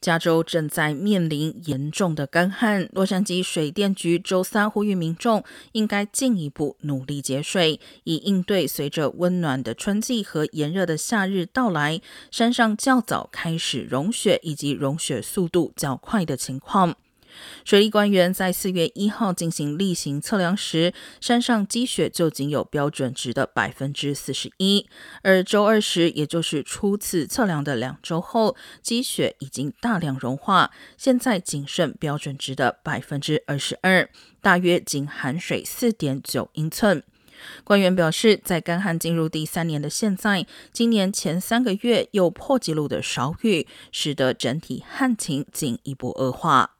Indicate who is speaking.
Speaker 1: 加州正在面临严重的干旱，洛杉矶水电局周三呼吁民众应该进一步努力节水，以应对随着温暖的春季和炎热的夏日到来，山上较早开始融雪以及融雪速度较快的情况。水利官员在四月一号进行例行测量时，山上积雪就仅有标准值的百分之四十一，而周二时，也就是初次测量的两周后，积雪已经大量融化，现在仅剩标准值的百分之二十二，大约仅含水四点九英寸。官员表示，在干旱进入第三年的现在，今年前三个月又破纪录的少雨，使得整体旱情进一步恶化。